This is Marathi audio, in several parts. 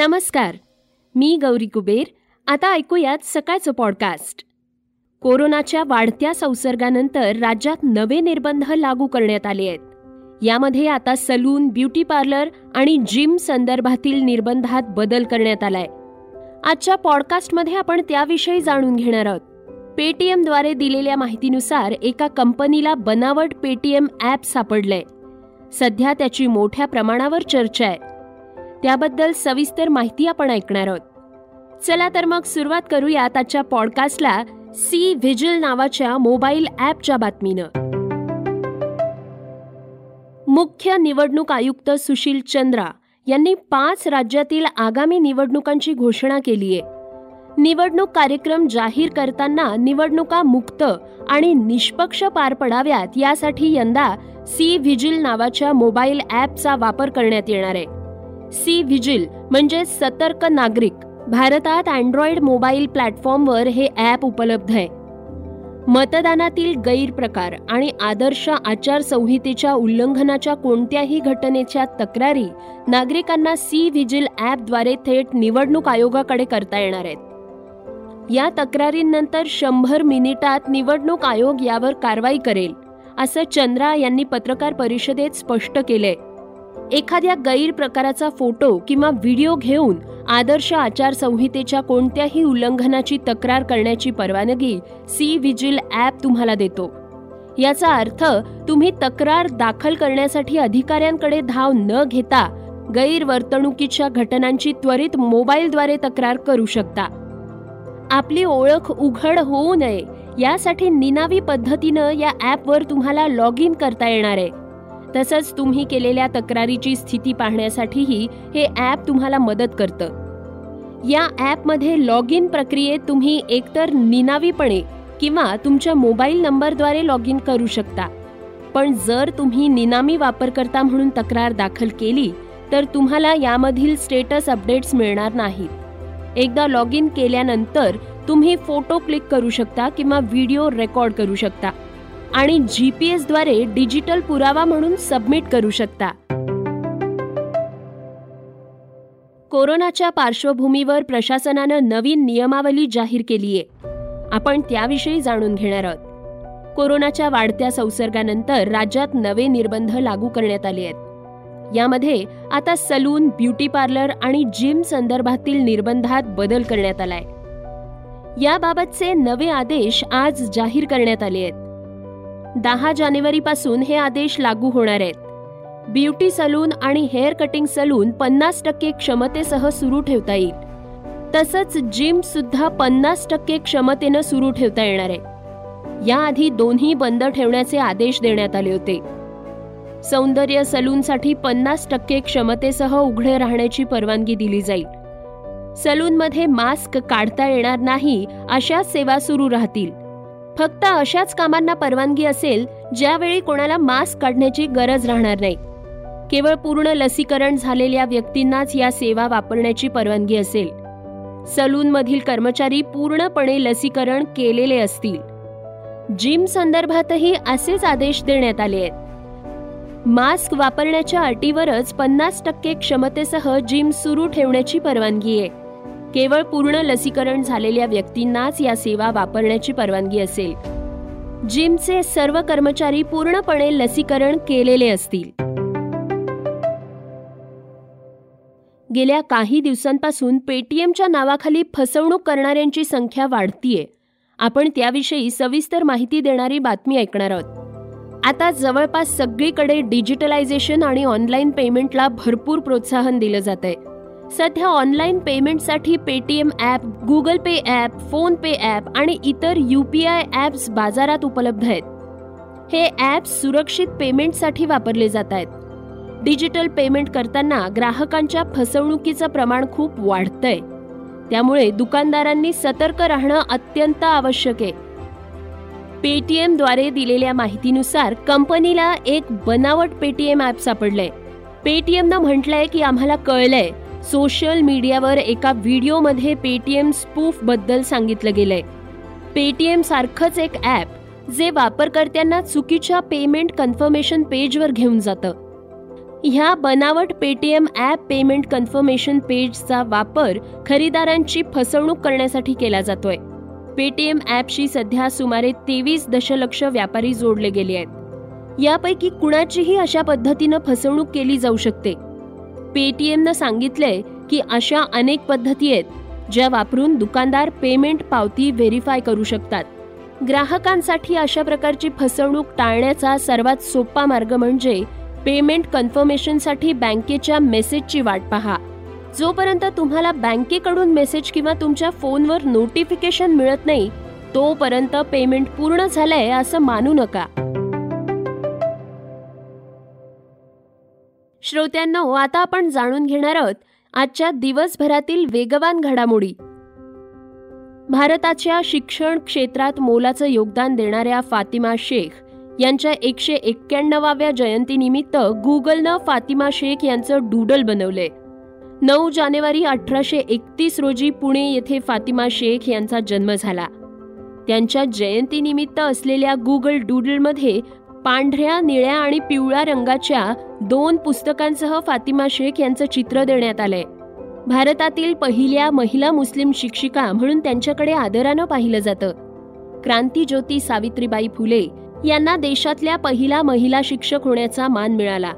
नमस्कार मी गौरी कुबेर. आता ऐकूयात सकाळचं पॉडकास्ट कोरोनाच्या वाढत्या संसर्गानंतर राज्यात नवे निर्बंध लागू करण्यात आले आहेत. यामध्ये आता सलून ब्युटी पार्लर आणि जिम संदर्भातील निर्बंधात बदल करण्यात आलाय. आजच्या पॉडकास्टमध्ये आपण त्याविषयी जाणून घेणार आहोत. पेटीएमद्वारे दिलेल्या माहितीनुसार एका कंपनीला बनावट पेटीएम ॲप सापडलंय. सध्या त्याची मोठ्या प्रमाणावर चर्चा आहे. त्याबद्दल सविस्तर माहिती आपण ऐकणार आहोत. चला तर मग सुरुवात करूयात आजच्या पॉडकास्टला सी व्हिजिल नावाच्या मोबाईल ॲपच्या बातमीनं. मुख्य निवडणूक आयुक्त सुशील चंद्रा यांनी पाच राज्यातील आगामी निवडणुकांची घोषणा केली आहे निवडणूक कार्यक्रम जाहीर करताना निवडणुका मुक्त आणि निष्पक्ष पार पडाव्यात यासाठी यंदा सी व्हिजिल नावाच्या मोबाईल ॲपचा वापर करण्यात येणार आहे. सी व्हिजिल म्हणजे सतर्क नागरिक भारतात अँड्रॉइड मोबाईल प्लॅटफॉर्मवर हे ॲप उपलब्ध आहे. मतदानातील गैरप्रकार आणि आदर्श आचारसंहितेच्या उल्लंघनाच्या कोणत्याही घटनेच्या तक्रारी नागरिकांना सी व्हिजिल ॲपद्वारे थेट निवडणूक आयोगाकडे करता येणार आहेत. या तक्रारींनंतर शंभर मिनिटात निवडणूक आयोग यावर कारवाई करेल असं चंद्रा यांनी पत्रकार परिषदेत स्पष्ट केलंय. एखाद्या गैरप्रकाराचा फोटो किंवा व्हिडिओ घेऊन आदर्श आचारसंहितेच्या कोणत्याही उल्लंघनाची तक्रार करण्याची परवानगी सी विजिल ॲप तुम्हाला देतो. याचा अर्थ तुम्ही तक्रार दाखल करण्यासाठी अधिकाऱ्यांकडे धाव न घेता गैरवर्तणुकीच्या घटनांची त्वरित मोबाईलद्वारे तक्रार करू शकता. आपली ओळख उघड होऊ नये यासाठी निनावी पद्धतीनं या ॲपवर तुम्हाला लॉग इन करता येणार आहे. तसंच तुम्ही केलेल्या तक्रारीची स्थिती पाहण्यासाठीही हे ॲप तुम्हाला मदत करतं. या ॲपमध्ये लॉग इन प्रक्रियेत तुम्ही एकतर निनावीपणे किंवा तुमच्या मोबाईल नंबरद्वारे लॉग इन करू शकता. पण जर तुम्ही निनामी वापरकर्ता म्हणून तक्रार दाखल केली तर तुम्हाला यामधील स्टेटस अपडेट्स मिळणार नाहीत. एकदा लॉग इन केल्यानंतर तुम्ही फोटो क्लिक करू शकता किंवा व्हिडिओ रेकॉर्ड करू शकता. आणि जी पी एसद्वारे डिजिटल पुरावा म्हणून सबमिट करू शकता. कोरोनाच्या पार्श्वभूमीवर प्रशासनानं नवीन नियमावली जाहीर केली आहे आपण त्याविषयी जाणून घेणार आहोत. कोरोनाच्या वाढत्या संसर्गानंतर राज्यात नवे निर्बंध लागू करण्यात आले आहेत. यामध्ये आता सलून ब्युटी पार्लर आणि जिम संदर्भातील निर्बंधात बदल करण्यात आलाय. याबाबतचे नवे आदेश आज जाहीर करण्यात आले आहेत. दहा जानेवारीपासून हे आदेश लागू होणार आहेत. ब्युटी सलून आणि हेअर कटिंग सलून पन्नास टक्के क्षमतेसह सुरू ठेवता येईल. तसंच जिम सुद्धा पन्नास टक्के क्षमतेनं सुरू ठेवता येणार आहे. याआधी दोन्ही बंद ठेवण्याचे आदेश देण्यात आले होते. सौंदर्य सलूनसाठी पन्नास टक्के क्षमतेसह उघडे राहण्याची परवानगी दिली जाईल. सलूनमध्ये मास्क काढता येणार नाही अशा सेवा सुरू राहतील. फक्त अशाच कामांना परवानगी असेल ज्यावेळी कोणाला मास्क काढण्याची गरज राहणार नाही. केवळ पूर्ण लसीकरण झालेल्या व्यक्तींनाच या सेवा वापरण्याची परवानगी असेल. सलूनमधील कर्मचारी पूर्णपणे लसीकरण केलेले असतील. जिम संदर्भातही असेच आदेश देण्यात आले आहेत. मास्क वापरण्याच्या अटीवरच पन्नास टक्के क्षमतेसह जिम सुरू ठेवण्याची परवानगी आहे. केवळ पूर्ण लसीकरण झालेल्या व्यक्तींनाच या सेवा वापरण्याची परवानगी असेल. जिमचे सर्व कर्मचारी पूर्णपणे लसीकरण केलेले असतील. गेल्या काही दिवसांपासून पेटीएमच्या नावाखाली फसवणूक करणाऱ्यांची संख्या वाढतीये. आपण त्याविषयी सविस्तर माहिती देणारी बातमी ऐकणार आहोत. आता जवळपास सगळीकडे डिजिटलायझेशन आणि ऑनलाईन पेमेंटला भरपूर प्रोत्साहन दिलं जात आहे सध्या ऑनलाईन पेमेंटसाठी Paytm app Google Pay app phone pay app आणि इतर यू पी आय ॲप्स बाजारात उपलब्ध आहेत. हे ॲप्स सुरक्षित पेमेंटसाठी वापरले जात आहेत. डिजिटल पेमेंट करताना ग्राहकांच्या फसवणुकीचं प्रमाण खूप वाढतंय. त्यामुळे दुकानदारांनी सतर्क राहणं अत्यंत आवश्यक आहे. पेटीएमद्वारे दिलेल्या माहितीनुसार कंपनीला एक बनावट पेटीएम ॲप सापडलंय. पेटीएमनं म्हटलंय की आम्हाला कळलंय सोशल मीडियावर एका व्हिडिओमध्ये पेटीएम स्पूफबद्दल सांगितलं गेलंय. पेटीएम सारखंच एक ॲप जे वापरकर्त्यांना चुकीच्या पेमेंट कन्फर्मेशन पेजवर घेऊन जातं. ह्या बनावट पेटीएम ॲप पेमेंट कन्फर्मेशन पेजचा वापर खरेदीदारांची फसवणूक करण्यासाठी केला जातोय. पेटीएम ॲपशी सध्या सुमारे तेवीस दशलक्ष व्यापारी जोडले गेले आहेत. यापैकी कुणाचीही अशा पद्धतीनं फसवणूक केली जाऊ शकते. पेटीएमनं सांगितलंय की अशा अनेक पद्धती आहेत ज्या वापरून दुकानदार पेमेंट पावती व्हेरीफाय करू शकतात. ग्राहकांसाठी अशा प्रकारची फसवणूक टाळण्याचा सर्वात सोपा मार्ग म्हणजे पेमेंट कन्फर्मेशनसाठी बँकेच्या मेसेजची वाट पहा. जोपर्यंत तुम्हाला बँकेकडून मेसेज किंवा तुमच्या फोनवर नोटिफिकेशन मिळत नाही तोपर्यंत पेमेंट पूर्ण झालंय असं मानू नका. श्रोत्यांनो आता आपण जाणून घेणार आहोत आजच्या दिवसभरातील वेगवान घडामोडी. भारताच्या शिक्षण क्षेत्रात मोलाचं योगदान देणाऱ्या फातिमा शेख यांच्या एकशे एक्क्याण्णवाव्या जयंतीनिमित्त गुगलनं फातिमा शेख यांचं डूडल बनवलंय. नऊ जानेवारी अठराशे एकतीस रोजी पुणे येथे फातिमा शेख यांचा जन्म झाला. त्यांच्या जयंतीनिमित्त असलेल्या गुगल डूडलमध्ये पांढऱ्या निळ्या आणि पिवळ्या रंगाच्या दोन पुस्तकांसह फातिमा शेख यांचं चित्र देण्यात आलंय. भारतातील पहिल्या महिला मुस्लिम शिक्षिका म्हणून त्यांच्याकडे आदरानं पाहिलं जातं. क्रांतीज्योती सावित्रीबाई फुले यांना देशातल्या पहिला महिला शिक्षक होण्याचा मान मिळाला.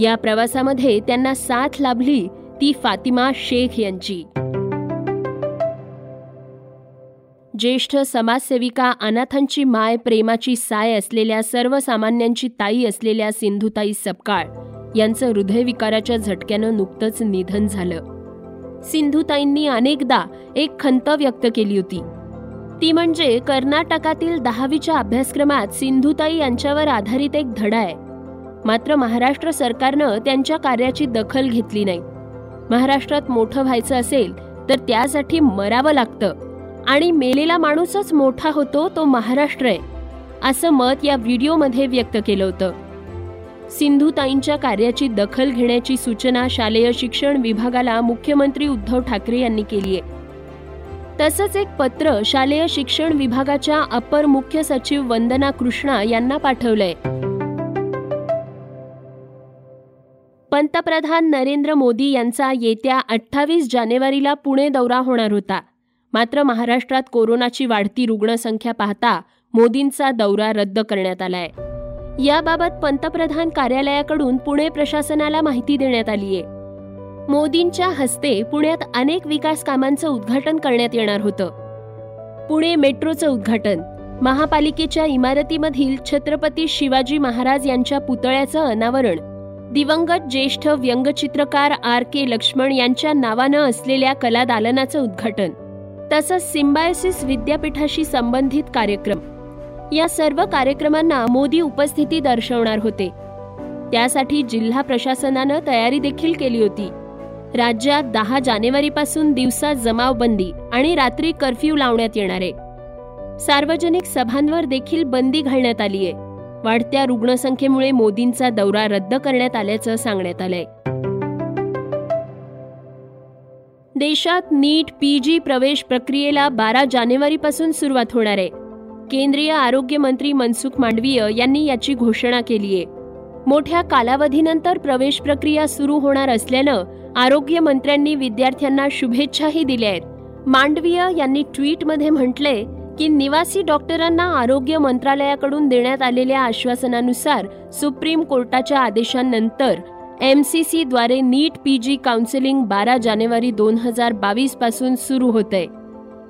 या प्रवासामध्ये त्यांना साथ लाभली ती फातिमा शेख यांची. ज्येष्ठ समाजसेविका अनाथांची माय प्रेमाची साय असलेल्या सर्वसामान्यांची ताई असलेल्या सिंधुताई सपकाळ यांचं हृदयविकाराच्या झटक्यानं नुकतंच निधन झालं. सिंधुताईंनी अनेकदा एक खंत व्यक्त केली होती. ती म्हणजे कर्नाटकातील दहावीच्या अभ्यासक्रमात सिंधुताई यांच्यावर आधारित एक धडा आहे. मात्र महाराष्ट्र सरकारनं त्यांच्या कार्याची दखल घेतली नाही. महाराष्ट्रात मोठं व्हायचं असेल तर त्यासाठी मरावं लागतं. आणि मेलेला माणूसच मोठा होतो तो महाराष्ट्र आहे असं मत या व्हिडिओमध्ये व्यक्त केलं होतं. सिंधुताईंच्या कार्याची दखल घेण्याची सूचना शालेय शिक्षण विभागाला मुख्यमंत्री उद्धव ठाकरे यांनी केली आहे तसंच एक पत्र शालेय शिक्षण विभागाच्या अपर मुख्य सचिव वंदना कृष्णा यांना पाठवलंय. पंतप्रधान नरेंद्र मोदी यांचा येत्या अठ्ठावीस जानेवारीला पुणे दौरा होणार होता. मात्र महाराष्ट्रात कोरोनाची वाढती रुग्णसंख्या पाहता मोदींचा दौरा रद्द करण्यात आलाय. याबाबत पंतप्रधान कार्यालयाकडून पुणे प्रशासनाला माहिती देण्यात आली आहे मोदींच्या हस्ते पुण्यात अनेक विकास कामांचं उद्घाटन करण्यात येणार होतं. पुणे मेट्रोचं उद्घाटन महापालिकेच्या इमारतीमधील छत्रपती शिवाजी महाराज यांच्या पुतळ्याचं अनावरण दिवंगत ज्येष्ठ व्यंगचित्रकार आर के लक्ष्मण यांच्या नावानं असलेल्या कला दालनाचं उद्घाटन. तसंच सिम्बायोसिस विद्यापीठाशी संबंधित कार्यक्रम. या सर्व कार्यक्रमांना मोदी उपस्थिती दर्शवणार होते. त्यासाठी जिल्हा प्रशासनानं तयारी देखील केली होती. राज्यात दहा जानेवारीपासून दिवसा जमावबंदी आणि रात्री कर्फ्यू लावण्यात येणार. आहे सार्वजनिक सभांवर देखील बंदी घालण्यात आली आहे वाढत्या रुग्णसंख्येमुळे मोदींचा दौरा रद्द करण्यात आल्याचं सांगण्यात आलंय. देशात नीट पी जी प्रवेश प्रक्रियेला बारा जानेवारीपासून सुरुवात होणार आहे. केंद्रीय आरोग्य मंत्री मनसुख मांडवीय यांनी याची घोषणा केली आहे. मोठ्या कालावधीनंतर प्रवेश प्रक्रिया सुरू होणार असल्यानं आरोग्य मंत्र्यांनी विद्यार्थ्यांना शुभेच्छाही दिल्या आहेत. मांडवीय यांनी ट्विटमध्ये म्हटलंय की निवासी डॉक्टरांना आरोग्य मंत्रालयाकडून देण्यात आलेल्या आश्वासनानुसार सुप्रीम कोर्टाच्या आदेशानंतर एम सी सीद्वारे नीट पी जी काउन्सिलिंग बारा जानेवारी दोन हजार बावीसपासून सुरू होत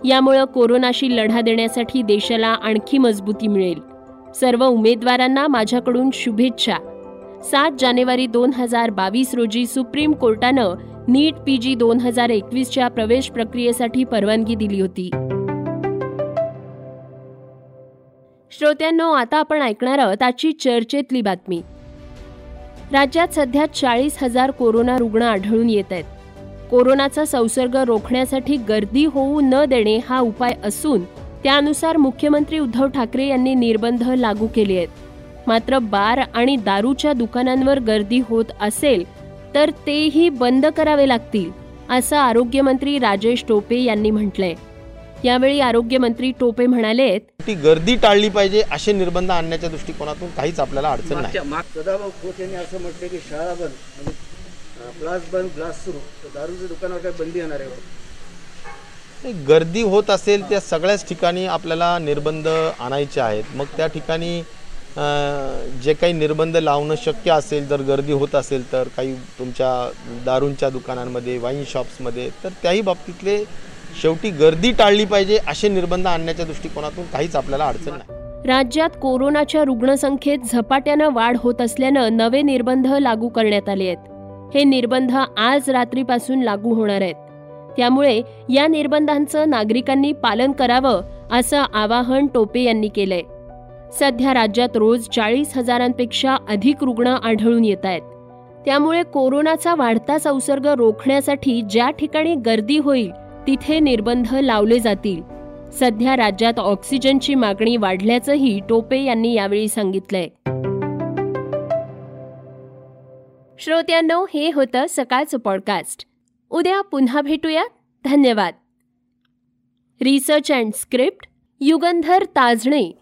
यामुळं कोरोनाशी लढा देण्यासाठी देशाला आणखी मजबूती मिळेल. सर्व उमेदवारांना माझ्याकडून शुभेच्छा. सात जानेवारी दोन हजार बावीस रोजी सुप्रीम कोर्टानं नीट पी जी दोन हजार एकवीसच्या प्रवेश प्रक्रियेसाठी परवानगी दिली होती. श्रोत्यांनो आता आपण ऐकणार आहोत आजची चर्चेतली बातमी. राज्यात सध्या चाळीस हजार कोरोना रुग्ण आढळून येत आहेत. कोरोनाचा संसर्ग रोखण्यासाठी गर्दी होऊ न देणे हा उपाय असून त्यानुसार मुख्यमंत्री उद्धव ठाकरे यांनी निर्बंध लागू केले आहेत. मात्र बार आणि दारूच्या दुकानांवर गर्दी होत असेल तर तेही बंद करावे लागतील असं आरोग्यमंत्री राजेश टोपे यांनी म्हटलंय. यावेळी आरोग्यमंत्री टोपे म्हणालेत ती गर्दी टाळली पाहिजे असे निर्बंध आणण्याच्या दृष्टिकोनातून काहीच आपल्याला अडचण नाही. सदाभाऊ खोत यांनी असं म्हटलं की शाळा बंद म्हणजे क्लास बंद ग्लास सुरू. दारूच्या दुकानावर काय बंदी येणार आहे? गर्दी होत असेल त्या सगळ्याच ठिकाणी आपल्याला निर्बंध आणायचे आहेत. मग त्या ठिकाणी जे काही निर्बंध लावणं शक्य असेल जर गर्दी होत असेल तर काही तुमच्या दारूंच्या दुकानांमध्ये वाईन शॉप्समध्ये तर त्याही बाबतीतले शेवटी गर्दी टाळली पाहिजे असे निर्बंध आणण्याच्या दृष्टिकोनातून काहीच आपल्याला अडचण नाही. राज्यात कोरोनाच्या रुग्णसंख्येत झपाट्यानं वाढ होत असल्यानं नवे निर्बंध लागू करण्यात आले आहेत. हे निर्बंध आज रात्रीपासून लागू होणार आहेत. त्यामुळे या निर्बंधांचं नागरिकांनी पालन करावं असं आवाहन टोपे यांनी केलंय. सध्या राज्यात रोज चाळीस हजारांपेक्षा अधिक रुग्ण आढळून येत आहेत. त्यामुळे कोरोनाचा वाढता संसर्ग रोखण्यासाठी ज्या ठिकाणी गर्दी होईल तिथे निर्बंध लावले जातील. सध्या राज्यात ऑक्सिजनची मागणी वाढल्याचंही टोपे यांनी यावेळी सांगितलंय. श्रोत्यांनो हे होतं सकाळचं पॉडकास्ट उद्या पुन्हा भेटूया. धन्यवाद. Research and script Yugandhar Tajane.